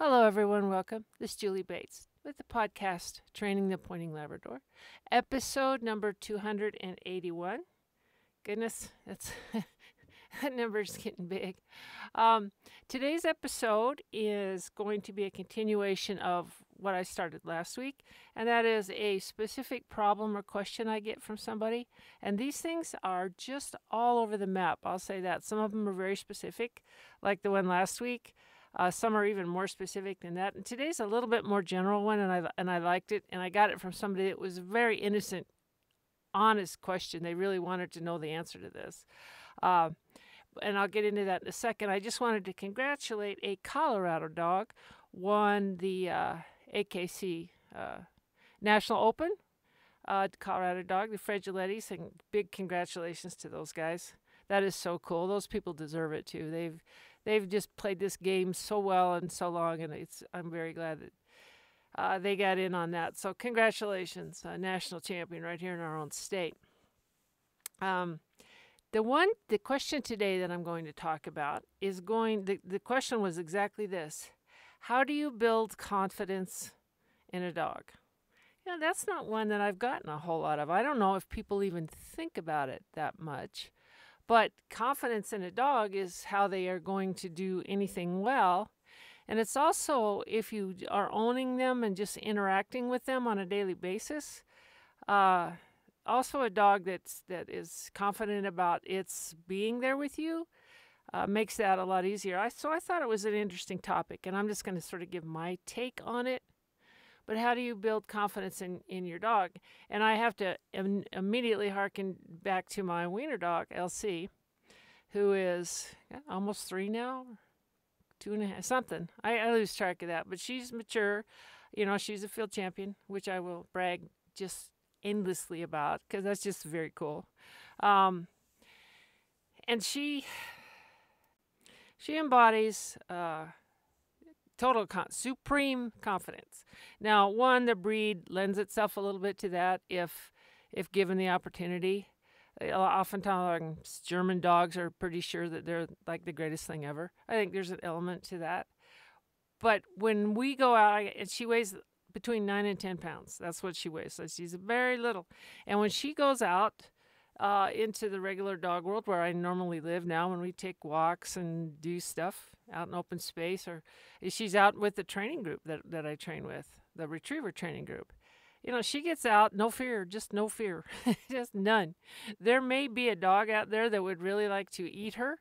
Hello, everyone. Welcome. This is Julie Bates with the podcast Training the Pointing Labrador, episode number 281. Goodness, that's that number's getting big. Um, today's episode is going to be a continuation of what I started last week, and that is a specific problem or question I get from somebody. And these things are just all over the map. I'll say that. Some of them are very specific, like the one last week. Uh, some are even more specific than that. And today's a little bit more general one, and I and I liked it, and I got it from somebody that was a very innocent, honest question. They really wanted to know the answer to this. Uh, and I'll get into that in a second. I just wanted to congratulate a Colorado dog won the uh, AKC uh, National Open. Uh, Colorado dog, the Fregelettis, and big congratulations to those guys. That is so cool. Those people deserve it too. They've they've just played this game so well and so long, and it's I'm very glad that uh, they got in on that. So congratulations, uh, national champion right here in our own state. Um, the one, the question today that I'm going to talk about is going. The, the question was exactly this: How do you build confidence in a dog? You know, that's not one that I've gotten a whole lot of. I don't know if people even think about it that much. But confidence in a dog is how they are going to do anything well. And it's also if you are owning them and just interacting with them on a daily basis. Uh, also, a dog that's that is confident about its being there with you uh, makes that a lot easier. I so I thought it was an interesting topic, and I'm just going to sort of give my take on it but how do you build confidence in, in your dog? And I have to Im- immediately harken back to my wiener dog, LC, who is almost three now, two and a half, something. I, I lose track of that, but she's mature. You know, she's a field champion, which I will brag just endlessly about because that's just very cool. Um, and she she embodies uh, total con- supreme confidence. Now, one, the breed lends itself a little bit to that if if given the opportunity. Oftentimes, German dogs are pretty sure that they're like the greatest thing ever. I think there's an element to that. But when we go out, and she weighs between nine and ten pounds. That's what she weighs. So she's very little. And when she goes out, uh, into the regular dog world where I normally live now when we take walks and do stuff out in open space or she's out with the training group that, that I train with, the retriever training group. You know, she gets out, no fear, just no fear, just none. There may be a dog out there that would really like to eat her,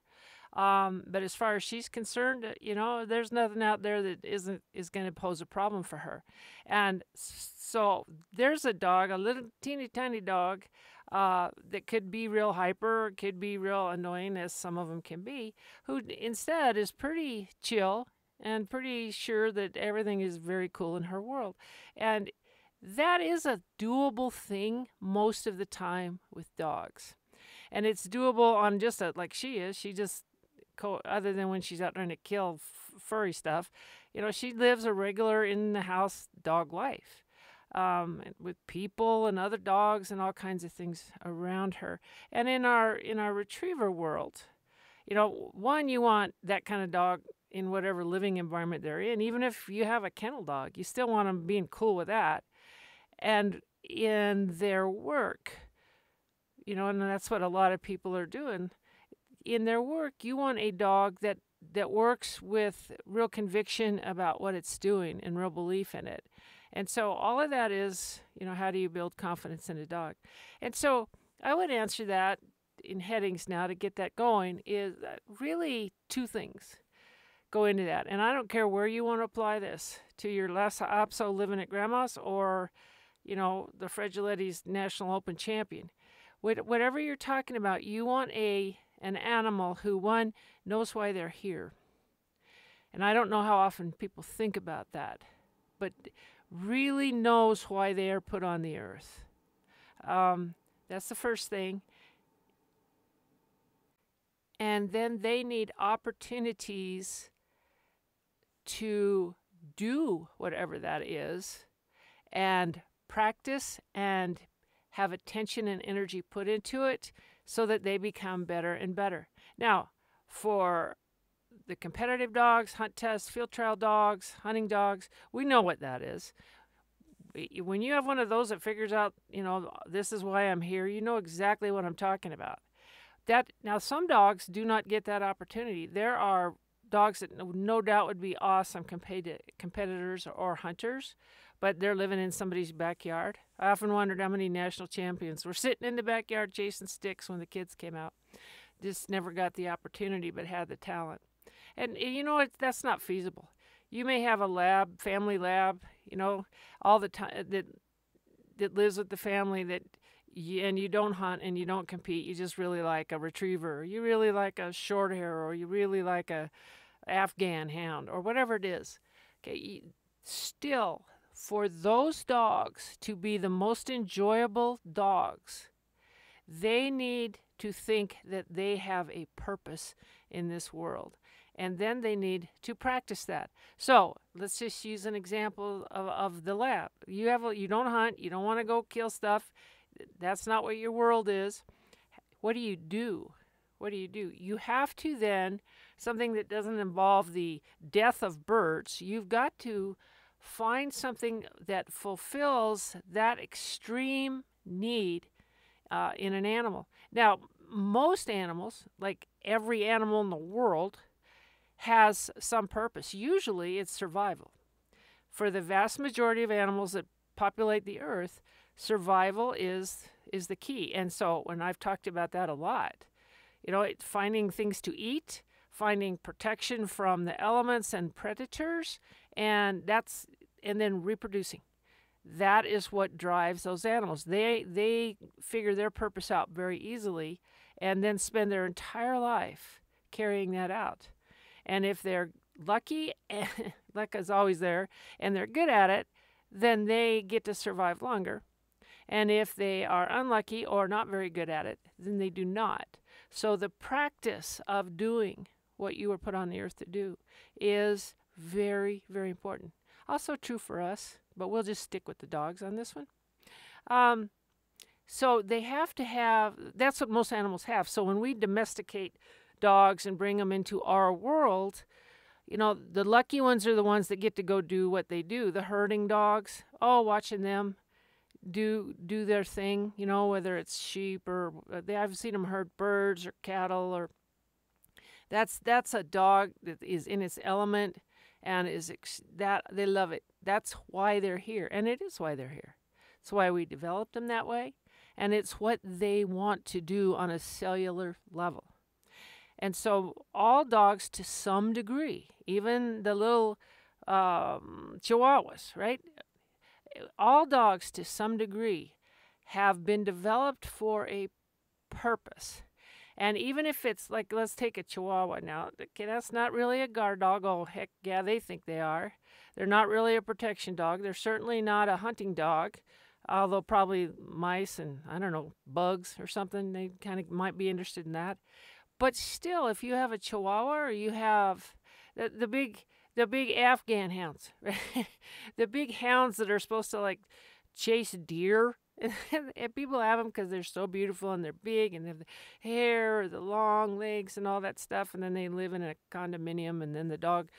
um, but as far as she's concerned, uh, you know, there's nothing out there that isn't is going to pose a problem for her. And so there's a dog, a little teeny tiny dog, uh, that could be real hyper, could be real annoying, as some of them can be, who instead is pretty chill and pretty sure that everything is very cool in her world. And that is a doable thing most of the time with dogs. And it's doable on just a, like she is. She just other than when she's out trying to kill furry stuff. You know, she lives a regular in the house dog life um, with people and other dogs and all kinds of things around her. And in our in our retriever world, you know, one you want that kind of dog in whatever living environment they're in. Even if you have a kennel dog, you still want them being cool with that. And in their work, you know, and that's what a lot of people are doing in their work, you want a dog that that works with real conviction about what it's doing and real belief in it. And so all of that is, you know, how do you build confidence in a dog? And so I would answer that in headings now to get that going is uh, really two things go into that. And I don't care where you want to apply this to your Lhasa Apso living at grandma's or, you know, the Fregeletti's National Open champion. Whatever you're talking about, you want a an animal who, one, knows why they're here. And I don't know how often people think about that, but really knows why they are put on the earth. Um, that's the first thing. And then they need opportunities to do whatever that is and practice and have attention and energy put into it so that they become better and better. Now, for the competitive dogs, hunt tests, field trial dogs, hunting dogs. We know what that is. When you have one of those that figures out, you know, this is why I'm here, you know exactly what I'm talking about. That now some dogs do not get that opportunity. There are dogs that no doubt would be awesome competitors or hunters, but they're living in somebody's backyard. I often wondered how many national champions were sitting in the backyard chasing sticks when the kids came out. Just never got the opportunity, but had the talent. And eh, you know? That's not feasible. You may have a lab, family lab, you know, all the time eh, that that lives with the family that you, and you don't hunt and you don't compete. You just really like a retriever, or you really like a short hair, or you really like a Afghan hound, or whatever it is. Okay, still for those dogs to be the most enjoyable dogs, they need to think that they have a purpose in this world. And then they need to practice that. So let's just use an example of, of the lab. You have a, you don't hunt, you don't want to go kill stuff. That's not what your world is. What do you do? What do you do? You have to then something that doesn't involve the death of birds. You've got to find something that fulfills that extreme need uh, in an animal. Now, most animals, like every animal in the world, has some purpose. Usually it's survival. For the vast majority of animals that populate the earth, survival is is the key. And so when I've talked about that a lot, you know, it, finding things to eat, finding protection from the elements and predators, and that's and then reproducing that is what drives those animals. They they figure their purpose out very easily and then spend their entire life carrying that out. And if they're lucky, luck is always there, and they're good at it, then they get to survive longer. And if they are unlucky or not very good at it, then they do not. So the practice of doing what you were put on the earth to do is very, very important. Also true for us but we'll just stick with the dogs on this one. Um, so they have to have, that's what most animals have. So when we domesticate dogs and bring them into our world, you know, the lucky ones are the ones that get to go do what they do. The herding dogs, oh, watching them do do their thing, you know, whether it's sheep or uh, they, I've seen them herd birds or cattle or that's that's a dog that is in its element and is ex- that they love it. That's why they're here, and it is why they're here. It's why we developed them that way, and it's what they want to do on a cellular level. And so, all dogs, to some degree, even the little um, chihuahuas, right? All dogs, to some degree, have been developed for a purpose. And even if it's like, let's take a Chihuahua now. Okay, that's not really a guard dog. Oh, heck yeah, they think they are. They're not really a protection dog. They're certainly not a hunting dog, although probably mice and, I don't know, bugs or something. They kind of might be interested in that. But still, if you have a Chihuahua or you have the, the big the big Afghan hounds, the big hounds that are supposed to like chase deer and people have them because they're so beautiful and they're big and they have the hair, or the long legs, and all that stuff. And then they live in a condominium, and then the dog,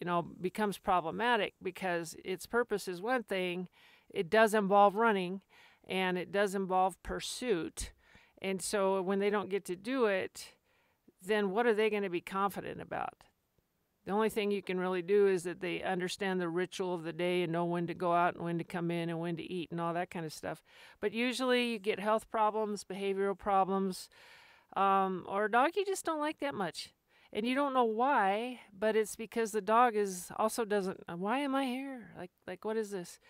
you know, becomes problematic because its purpose is one thing. It does involve running, and it does involve pursuit. And so when they don't get to do it, then what are they going to be confident about? The only thing you can really do is that they understand the ritual of the day and know when to go out and when to come in and when to eat and all that kind of stuff. But usually you get health problems, behavioral problems, um, or a dog you just don't like that much. And you don't know why, but it's because the dog is also doesn't. Why am I here? Like, like what is this?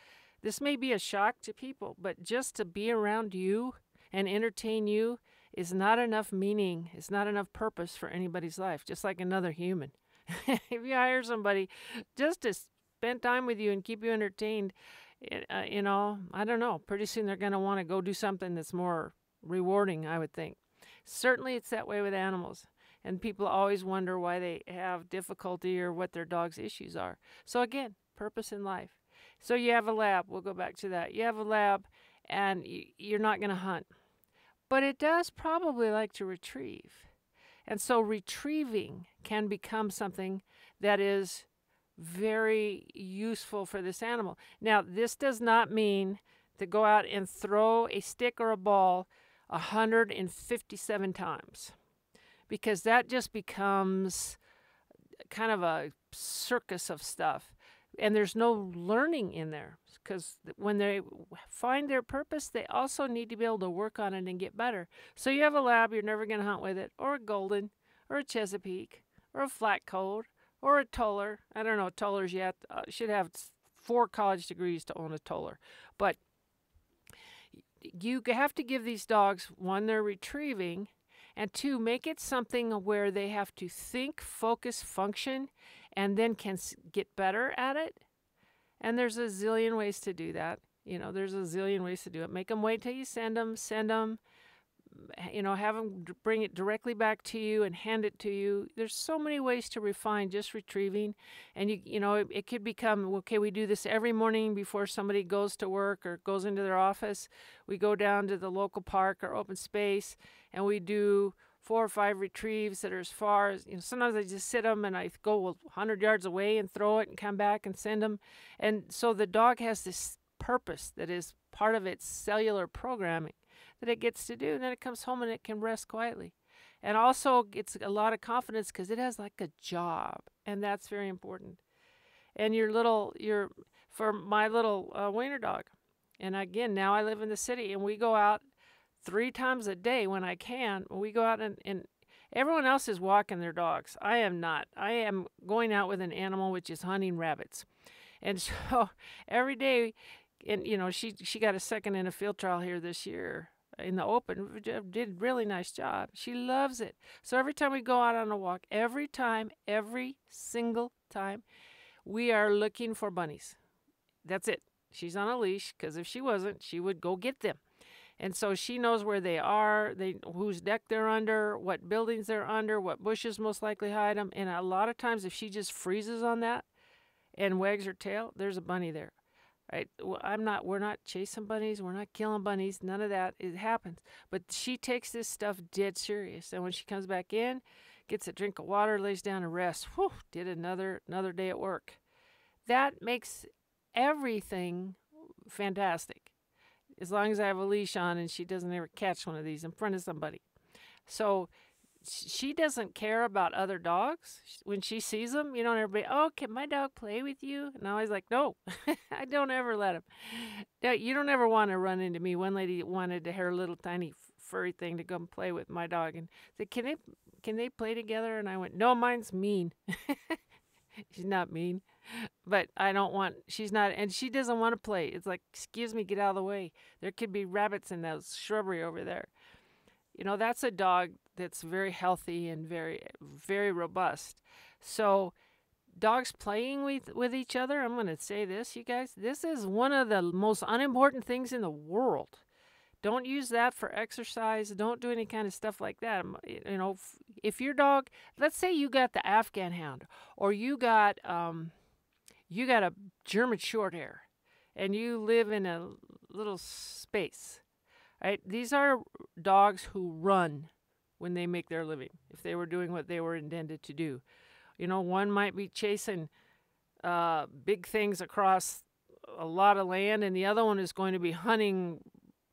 This may be a shock to people, but just to be around you and entertain you is not enough meaning. It's not enough purpose for anybody's life. Just like another human. if you hire somebody just to spend time with you and keep you entertained, uh, you know, I don't know. Pretty soon they're going to want to go do something that's more rewarding, I would think. Certainly it's that way with animals. And people always wonder why they have difficulty or what their dog's issues are. So, again, purpose in life. So, you have a lab. We'll go back to that. You have a lab and you're not going to hunt. But it does probably like to retrieve. And so retrieving can become something that is very useful for this animal. Now, this does not mean to go out and throw a stick or a ball 157 times because that just becomes kind of a circus of stuff and there's no learning in there because when they find their purpose they also need to be able to work on it and get better. So you have a lab you're never going to hunt with it or a golden or a chesapeake or a flat coat or a toller. I don't know tollers yet uh, should have four college degrees to own a toller. But you have to give these dogs one they're retrieving and two make it something where they have to think focus function and then can get better at it. And there's a zillion ways to do that. You know there's a zillion ways to do it. Make them wait till you send them send them you know have them bring it directly back to you and hand it to you. There's so many ways to refine just retrieving. And you you know it, it could become okay we do this every morning before somebody goes to work or goes into their office. We go down to the local park or open space and we do four or five retrieves that are as far as you know sometimes i just sit them and i go 100 yards away and throw it and come back and send them and so the dog has this purpose that is part of its cellular programming that it gets to do and then it comes home and it can rest quietly. And also gets a lot of confidence because it has like a job and that's very important. And your little your for my little uh, wiener dog and again now i live in the city and we go out three times a day when I can. We go out and, and everyone else is walking their dogs. I am not. I am going out with an animal which is hunting rabbits. And so every day, and you know, she she got a second in a field trial here this year in the open. Uh, did really nice job. She loves it. So every time we go out on a walk, every time, every single time, we are looking for bunnies. That's it. She's on a leash because if she wasn't, she would go get them. And so she knows where they are, they whose deck they're under, what buildings they're under, what bushes most likely hide them. And a lot of times, if she just freezes on that and wags her tail, there's a bunny there. Right? Well, I'm not. We're not chasing bunnies. We're not killing bunnies. None of that. It happens. But she takes this stuff dead serious. And when she comes back in, gets a drink of water, lays down and rests. Whew! Did another another day at work. That makes everything fantastic as long as I have a leash on and she doesn't ever catch one of these in front of somebody. So she doesn't care about other dogs when she sees them. You know, everybody, oh, can my dog play with you? And I was like, no, I don't ever let him. You don't ever want to run into me. One lady wanted her little tiny furry thing to come play with my dog and said, can they can they play together? And I went, no, mine's mean. She's not mean but I don't want, she's not, and she doesn't want to play. It's like, excuse me, get out of the way. There could be rabbits in those shrubbery over there. You know, that's a dog that's very healthy and very, very robust. So, dogs playing with, with each other, I'm going to say this, you guys, this is one of the most unimportant things in the world. Don't use that for exercise. Don't do any kind of stuff like that. You know, if your dog, let's say you got the Afghan hound or you got, um, you got a German short hair and you live in a little space, right? These are dogs who run when they make their living, if they were doing what they were intended to do. You know, one might be chasing uh, big things across a lot of land, and the other one is going to be hunting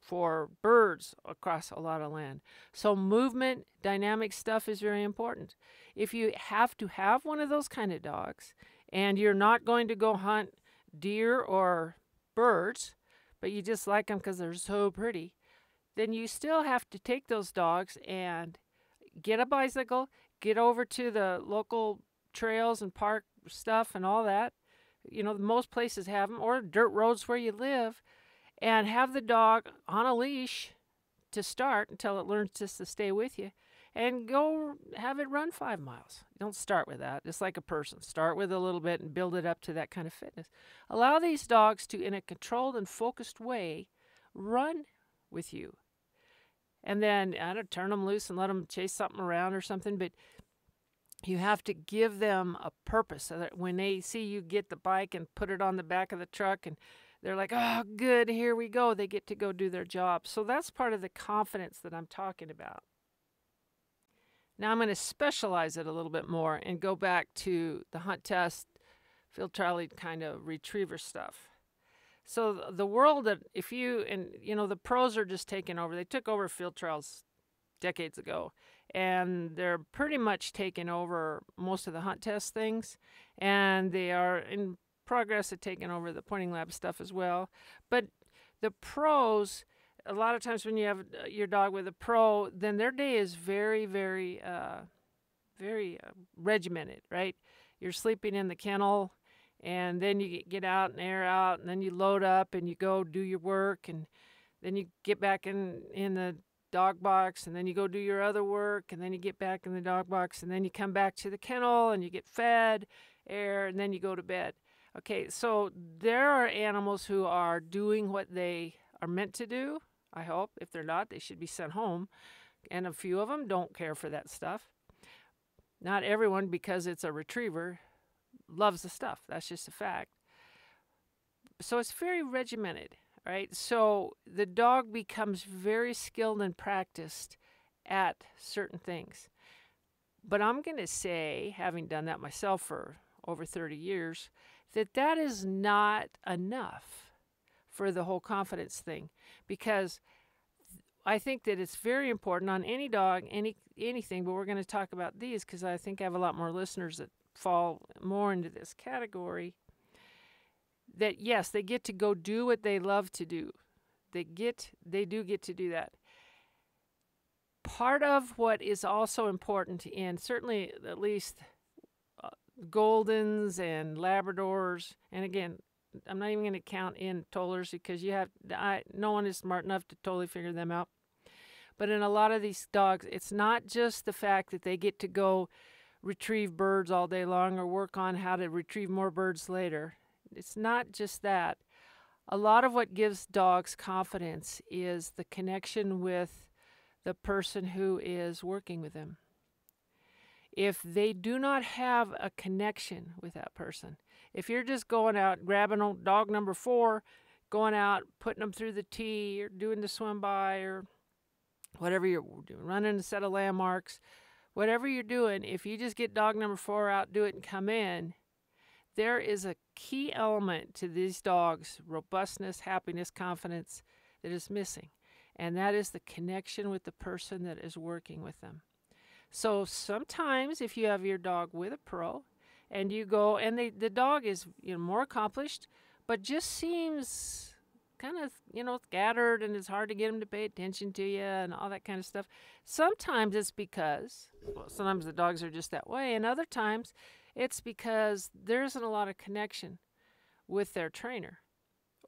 for birds across a lot of land. So, movement, dynamic stuff is very important. If you have to have one of those kind of dogs, and you're not going to go hunt deer or birds, but you just like them because they're so pretty, then you still have to take those dogs and get a bicycle, get over to the local trails and park stuff and all that. You know, most places have them, or dirt roads where you live, and have the dog on a leash to start until it learns just to stay with you and go have it run five miles. Don't start with that. Just like a person, start with a little bit and build it up to that kind of fitness. Allow these dogs to, in a controlled and focused way, run with you. And then I don't turn them loose and let them chase something around or something, but you have to give them a purpose so that when they see you get the bike and put it on the back of the truck and they're like, oh, good, here we go. They get to go do their job. So that's part of the confidence that I'm talking about. Now I'm going to specialize it a little bit more and go back to the hunt test, field trial kind of retriever stuff. So the world that if you and you know the pros are just taking over. They took over field trials decades ago, and they're pretty much taking over most of the hunt test things, and they are in progress of taking over the pointing lab stuff as well. But the pros, a lot of times when you have uh, your dog with a pro, then their day is very, very, uh, very uh, regimented, right? You're sleeping in the kennel and then you get out and air out and then you load up and you go do your work and then you get back in in the dog box and then you go do your other work and then you get back in the dog box and then you come back to the kennel and you get fed air and then you go to bed okay so there are animals who are doing what they are meant to do i hope if they're not they should be sent home and a few of them don't care for that stuff not everyone because it's a retriever loves the stuff. That's just a fact. So it's very regimented, right? So the dog becomes very skilled and practiced at certain things. But I'm going to say, having done that myself for over 30 years, that that is not enough for the whole confidence thing because I think that it's very important on any dog, any anything, but we're going to talk about these because I think I have a lot more listeners that fall more into this category that yes, they get to go do what they love to do. They get they do get to do that. Part of what is also important in certainly at least Goldens and Labradors, and again, I'm not even going to count in Tollers because you have I, no one is smart enough to totally figure them out. But in a lot of these dogs, it's not just the fact that they get to go retrieve birds all day long or work on how to retrieve more birds later. It's not just that. A lot of what gives dogs confidence is the connection with the person who is working with them. If they do not have a connection with that person, if you're just going out grabbing dog number four, going out, putting them through the tee, or doing the swim by, or whatever you're doing, running a set of landmarks, whatever you're doing, if you just get dog number four out, do it, and come in, there is a key element to these dogs robustness, happiness, confidence that is missing. And that is the connection with the person that is working with them. So sometimes if you have your dog with a pro and you go and they, the dog is you know more accomplished but just seems kind of, you know, scattered and it's hard to get them to pay attention to you and all that kind of stuff. Sometimes it's because, well, sometimes the dogs are just that way, and other times it's because there isn't a lot of connection with their trainer.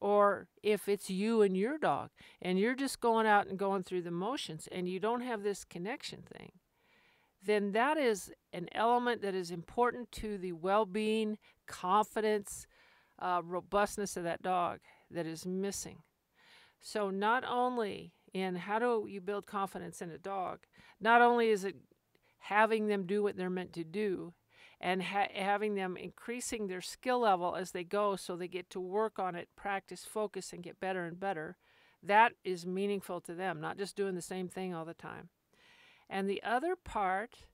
Or if it's you and your dog and you're just going out and going through the motions and you don't have this connection thing, then that is an element that is important to the well being, confidence, uh, robustness of that dog that is missing. So, not only in how do you build confidence in a dog, not only is it having them do what they're meant to do and ha- having them increasing their skill level as they go so they get to work on it, practice, focus, and get better and better. That is meaningful to them, not just doing the same thing all the time. And the other part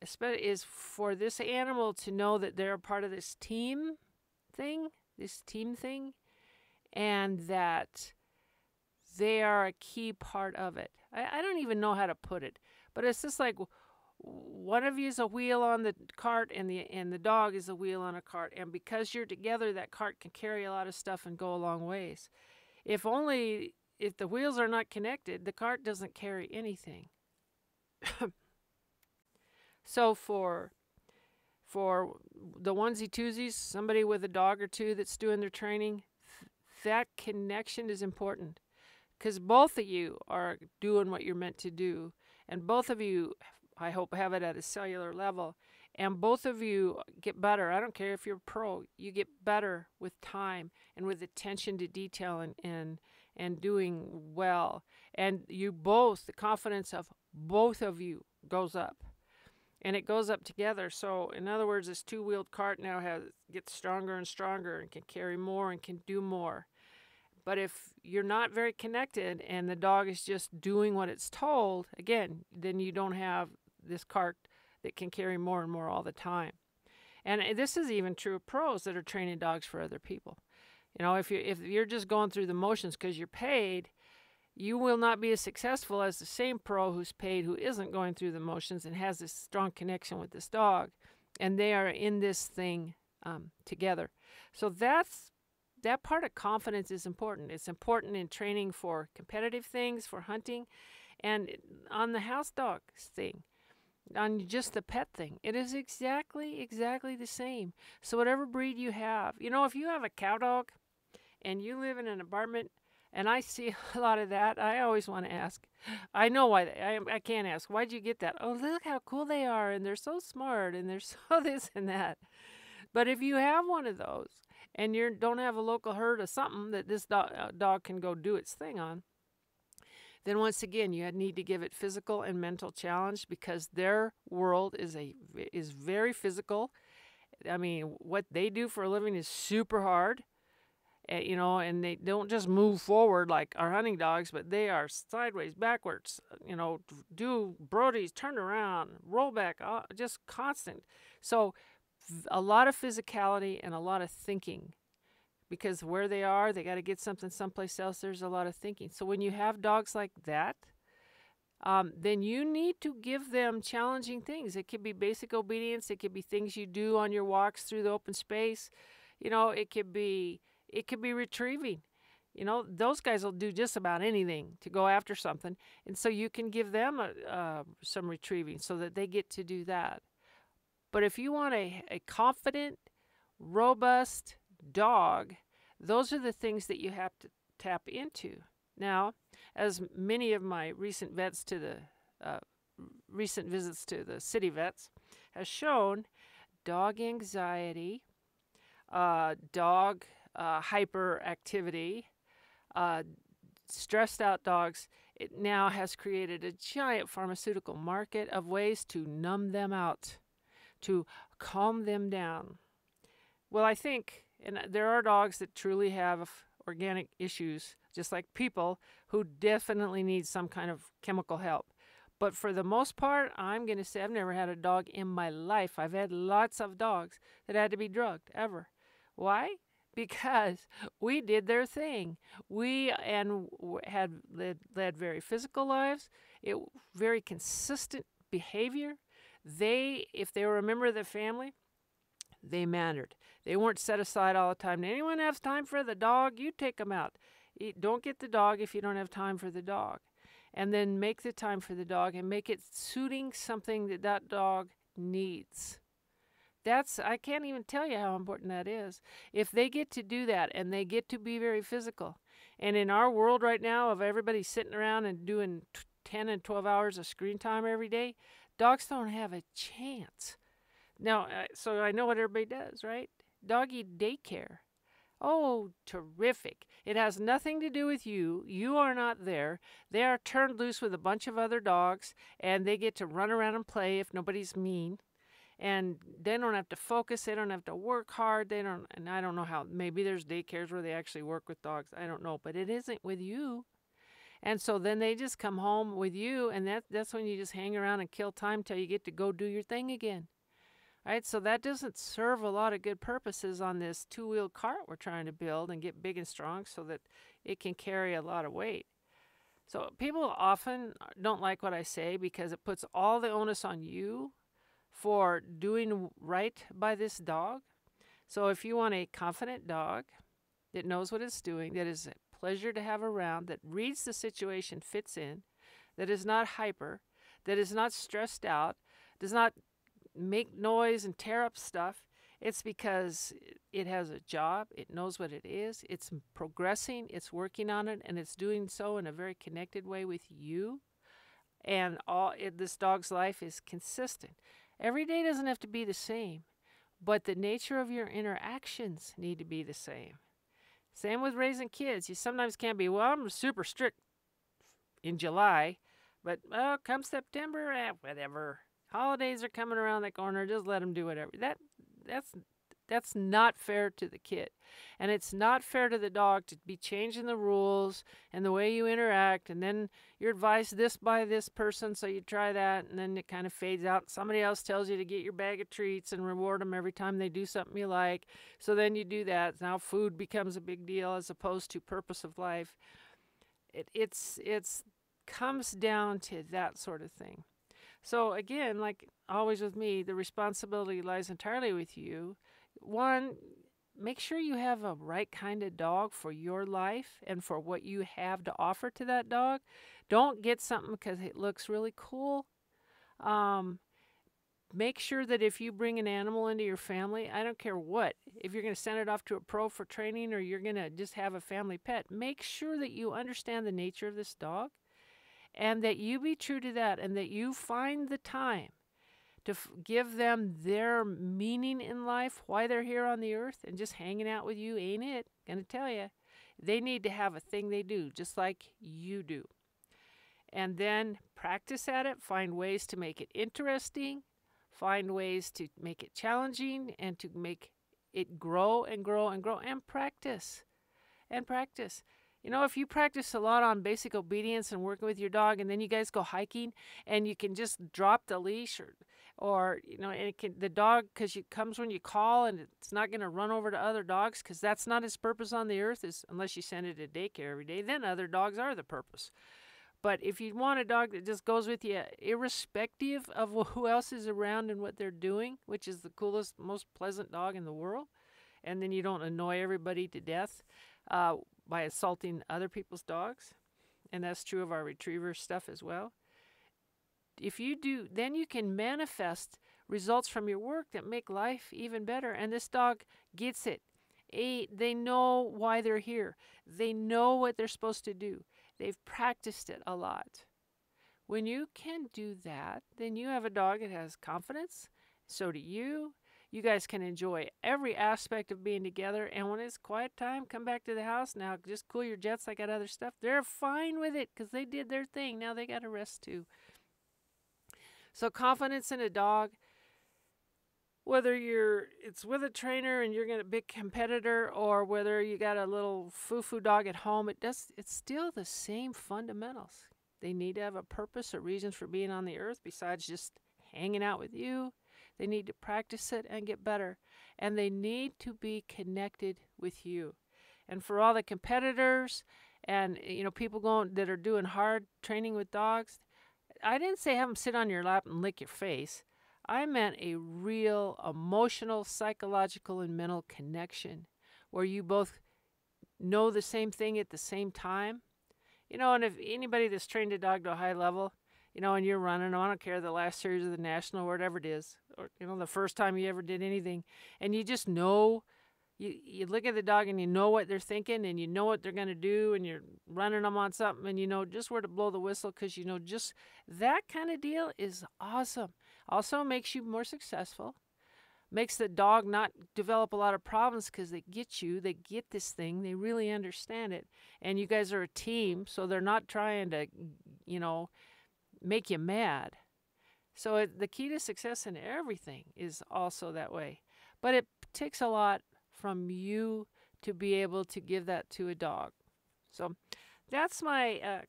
is for this animal to know that they're a part of this team thing, this team thing, and that they are a key part of it. I, I don't even know how to put it, but it's just like one of you is a wheel on the cart and the and the dog is a wheel on a cart and because you're together that cart can carry a lot of stuff and go a long ways if only if the wheels are not connected the cart doesn't carry anything so for for the onesie twosies somebody with a dog or two that's doing their training that connection is important because both of you are doing what you're meant to do. And both of you, I hope, have it at a cellular level. And both of you get better. I don't care if you're pro, you get better with time and with attention to detail and, and, and doing well. And you both, the confidence of both of you goes up. And it goes up together. So, in other words, this two wheeled cart now has gets stronger and stronger and can carry more and can do more. But if you're not very connected and the dog is just doing what it's told, again, then you don't have this cart that can carry more and more all the time. And uh, this is even true of pros that are training dogs for other people. You know, if you if you're just going through the motions because you're paid, you will not be as successful as the same pro who's paid who isn't going through the motions and has this strong connection with this dog, and they are in this thing um, together. So that's that part of confidence is important. It's important in training for competitive things, for hunting, and on the house dog thing, on just the pet thing. It is exactly, exactly the same. So, whatever breed you have, you know, if you have a cow dog and you live in an apartment, and I see a lot of that, I always want to ask. I know why they, I, I can't ask. Why'd you get that? Oh, look how cool they are, and they're so smart, and they're so this and that. But if you have one of those, and you don't have a local herd of something that this dog, uh, dog can go do its thing on, then once again you need to give it physical and mental challenge because their world is a is very physical. I mean, what they do for a living is super hard. Uh, you know, and they don't just move forward like our hunting dogs, but they are sideways, backwards. You know, do brodies, turn around, roll back, uh, just constant. So a lot of physicality and a lot of thinking because where they are, they got to get something someplace else. There's a lot of thinking. So when you have dogs like that, um, then you need to give them challenging things. It could be basic obedience. It could be things you do on your walks through the open space. You know, it could be it could be retrieving. You know, those guys will do just about anything to go after something, and so you can give them a, uh, some retrieving so that they get to do that. But if you want a, a confident, robust dog, those are the things that you have to tap into. Now, as many of my recent vets to the uh, recent visits to the city vets has shown, dog anxiety, uh, dog uh, hyperactivity, uh, stressed out dogs, it now has created a giant pharmaceutical market of ways to numb them out to calm them down. Well, I think, and there are dogs that truly have organic issues, just like people who definitely need some kind of chemical help. But for the most part, I'm going to say I've never had a dog in my life. I've had lots of dogs that had to be drugged, ever. Why? Because we did their thing. We and had led, led very physical lives, it very consistent behavior, they, if they were a member of the family, they mattered. They weren't set aside all the time. Anyone have time for the dog? You take them out. Don't get the dog if you don't have time for the dog. And then make the time for the dog and make it suiting something that that dog needs. That's, I can't even tell you how important that is. If they get to do that and they get to be very physical, and in our world right now of everybody sitting around and doing 10 and 12 hours of screen time every day, Dogs don't have a chance. Now, uh, so I know what everybody does, right? Doggy daycare. Oh, terrific. It has nothing to do with you. You are not there. They are turned loose with a bunch of other dogs, and they get to run around and play if nobody's mean. And they don't have to focus. They don't have to work hard. They don't, and I don't know how. Maybe there's daycares where they actually work with dogs. I don't know, but it isn't with you. And so then they just come home with you, and that, that's when you just hang around and kill time till you get to go do your thing again. Right? So that doesn't serve a lot of good purposes on this two wheel cart we're trying to build and get big and strong so that it can carry a lot of weight. So people often don't like what I say because it puts all the onus on you for doing right by this dog. So if you want a confident dog that knows what it's doing, that is a pleasure to have around, that reads the situation, fits in, that is not hyper, that is not stressed out, does not make noise and tear up stuff. It's because it has a job, it knows what it is, it's progressing, it's working on it, and it's doing so in a very connected way with you. And all it, this dog's life is consistent. Every day doesn't have to be the same, but the nature of your interactions need to be the same. Same with raising kids. You sometimes can't be, well, I'm super strict in July, but oh, come September, eh, whatever. Holidays are coming around the corner. Just let them do whatever. That that's That's not fair to the kid. And it's not fair to the dog to be changing the rules and the way you interact. And then you're advised this by this person, so you try that, and then it kind of fades out. Somebody else tells you to get your bag of treats and reward them every time they do something you like. So then you do that. Now food becomes a big deal as opposed to purpose of life. It, it's it's comes down to that sort of thing. So again, like always with me, the responsibility lies entirely with you. One, make sure you have a right kind of dog for your life and for what you have to offer to that dog. Don't get something because it looks really cool. Um, make sure that if you bring an animal into your family, I don't care what, if you're going to send it off to a pro for training or you're going to just have a family pet, make sure that you understand the nature of this dog and that you be true to that and that you find the time to f- give them their meaning in life, why they're here on the earth, and just hanging out with you ain't it. Gonna tell you, they need to have a thing they do, just like you do. And then practice at it, find ways to make it interesting, find ways to make it challenging, and to make it grow and grow and grow, and practice. And practice. You know, if you practice a lot on basic obedience and working with your dog, and then you guys go hiking, and you can just drop the leash, or, or you know, and it can the dog because it comes when you call, and it's not going to run over to other dogs because that's not its purpose on the earth. Is unless you send it to daycare every day, then other dogs are the purpose. But if you want a dog that just goes with you, irrespective of who else is around and what they're doing, which is the coolest, most pleasant dog in the world, and then you don't annoy everybody to death. Uh, by assaulting other people's dogs, and that's true of our retriever stuff as well. If you do, then you can manifest results from your work that make life even better. And this dog gets it. A, they know why they're here. They know what they're supposed to do. They've practiced it a lot. When you can do that, then you have a dog that has confidence. So do you. You guys can enjoy every aspect of being together. And when it's quiet time, come back to the house. Now, just cool your jets. I got other stuff. They're fine with it because they did their thing. Now they got to rest too. So, confidence in a dog, whether you're it's with a trainer and you're gonna big competitor, or whether you got a little foo-foo dog at home, it does. It's still the same fundamentals. They need to have a purpose or reasons for being on the earth besides just hanging out with you they need to practice it and get better. And they need to be connected with you. And for all the competitors and you know people going that are doing hard training with dogs, I didn't say have them sit on your lap and lick your face. I meant a real emotional, psychological, and mental connection where you both know the same thing at the same time. You know, and if anybody that's trained a dog to a high level, you know, and you're running, I don't care the last series of the national, whatever it is, or you know, the first time you ever did anything, and you just know, you you look at the dog and you know what they're thinking, and you know what they're gonna do, and you're running them on something, and you know just where to blow the whistle, because you know just that kind of deal is awesome. Also makes you more successful. Makes the dog not develop a lot of problems because they get you, they get this thing, they really understand it, and you guys are a team, so they're not trying to, you know, make you mad. So it, the key to success in everything is also that way. But it takes a lot from you to be able to give that to a dog. So that's my uh,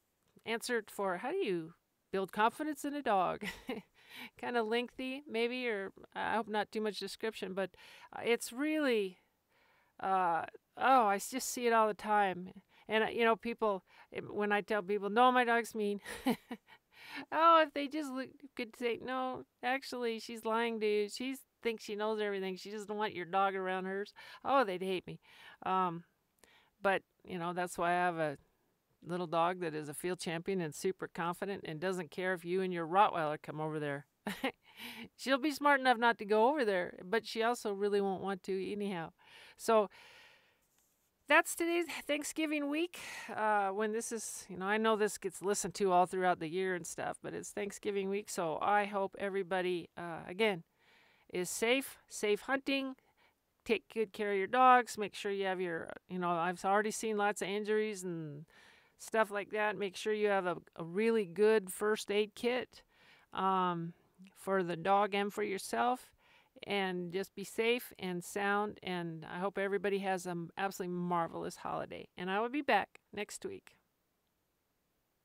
answer for how do you build confidence in a dog. kind of lengthy, maybe, or I hope not too much description, but uh, it's really, uh, oh, I just see it all the time. And, uh, you know, people, when I tell people, no, my dog's mean, oh, if they just look, could say, no, actually, she's lying to you. She thinks she knows everything. She doesn't want your dog around hers. Oh, they'd hate me. Um, but, you know, that's why I have a little dog that is a field champion and super confident and doesn't care if you and your Rottweiler come over there. She'll be smart enough not to go over there, but she also really won't want to anyhow. So, that's today's Thanksgiving week. Uh, when this is, you know, I know this gets listened to all throughout the year and stuff, but it's Thanksgiving week. So I hope everybody, uh, again, is safe, safe hunting. Take good care of your dogs. Make sure you have your, you know, I've already seen lots of injuries and stuff like that. Make sure you have a, a really good first aid kit um, for the dog and for yourself. and just be safe and sound. And I hope everybody has an absolutely marvelous holiday. And I will be back next week.